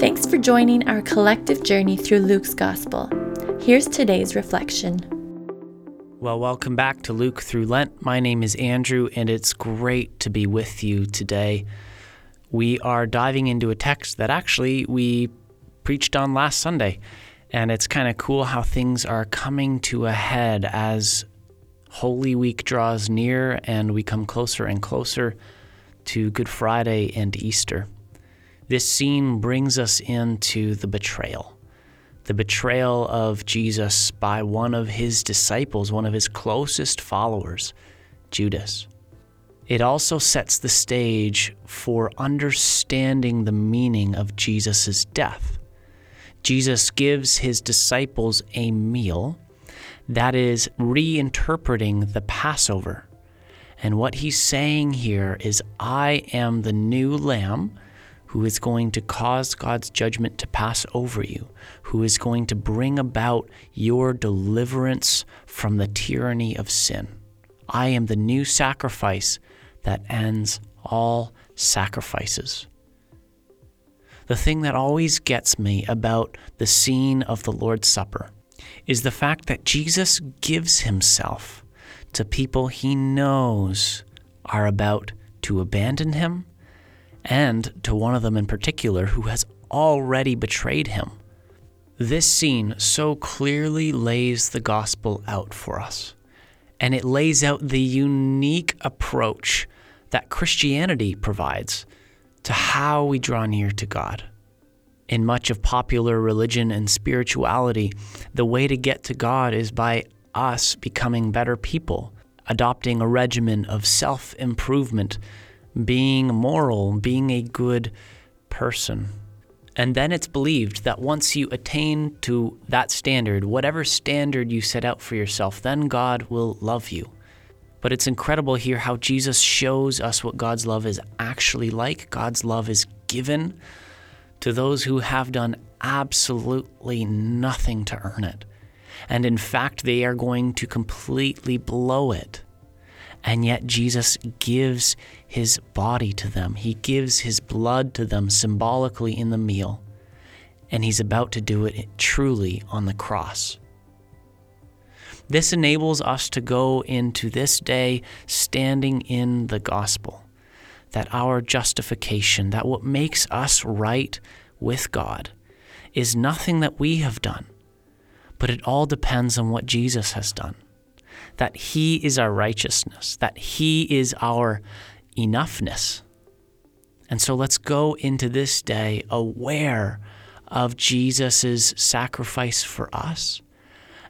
Thanks for joining our collective journey through Luke's Gospel. Here's today's reflection. Well, welcome back to Luke Through Lent. My name is Andrew, and it's great to be with you today. We are diving into a text that actually we preached on last Sunday, and it's kind of cool how things are coming to a head as Holy Week draws near and we come closer and closer to Good Friday and Easter. This scene brings us into the betrayal. The betrayal of Jesus by one of his disciples, one of his closest followers, Judas. It also sets the stage for understanding the meaning of Jesus' death. Jesus gives his disciples a meal that is reinterpreting the Passover. And what he's saying here is, I am the new lamb who is going to cause God's judgment to pass over you, who is going to bring about your deliverance from the tyranny of sin. I am the new sacrifice that ends all sacrifices. The thing that always gets me about the scene of the Lord's Supper is the fact that Jesus gives himself to people he knows are about to abandon him and to one of them in particular who has already betrayed him. This scene so clearly lays the gospel out for us, and it lays out the unique approach that Christianity provides to how we draw near to God. In much of popular religion and spirituality, the way to get to God is by us becoming better people, adopting a regimen of self improvement being moral, being a good person. And then it's believed that once you attain to that standard, whatever standard you set out for yourself, then God will love you. But it's incredible here how Jesus shows us what God's love is actually like. God's love is given to those who have done absolutely nothing to earn it. And in fact, they are going to completely blow it. And yet, Jesus gives his body to them, he gives his blood to them symbolically in the meal. And he's about to do it truly on the cross. This enables us to go into this day standing in the gospel, that our justification, that what makes us right with God, is nothing that we have done, but it all depends on what Jesus has done that He is our righteousness, that He is our enoughness. And so let's go into this day aware of Jesus' sacrifice for us.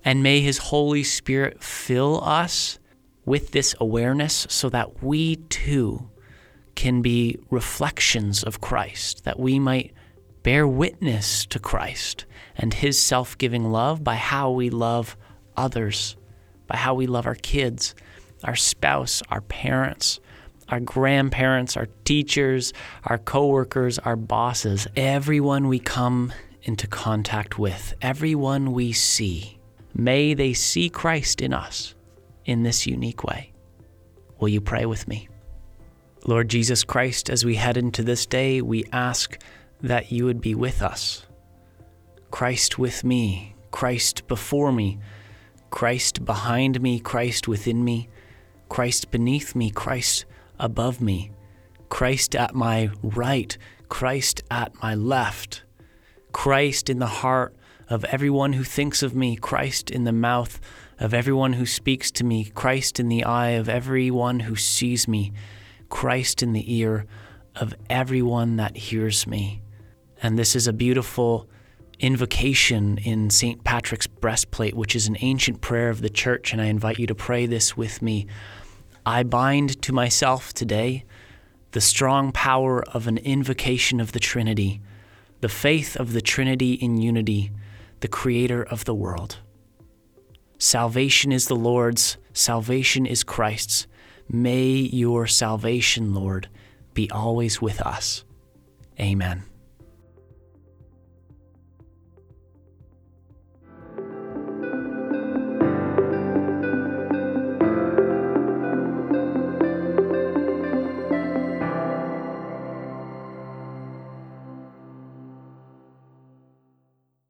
And may His Holy Spirit fill us with this awareness so that we too can be reflections of Christ, that we might bear witness to Christ and His self giving love by how we love others by how we love our kids, our spouse, our parents, our grandparents, our teachers, our coworkers, our bosses, everyone we come into contact with, everyone we see. May they see Christ in us in this unique way. Will you pray with me? Lord Jesus Christ, as we head into this day, we ask that you would be with us. Christ with me, Christ before me, Christ behind me, Christ within me, Christ beneath me, Christ above me, Christ at my right, Christ at my left, Christ in the heart of everyone who thinks of me, Christ in the mouth of everyone who speaks to me, Christ in the eye of everyone who sees me, Christ in the ear of everyone that hears me. And this is a beautiful invocation in St. Patrick's breastplate, which is an ancient prayer of the church, and I invite you to pray this with me. I bind to myself today the strong power of an invocation of the Trinity, the faith of the Trinity in unity, the Creator of the world. Salvation is the Lord's, salvation is Christ's. May your salvation, Lord, be always with us. Amen.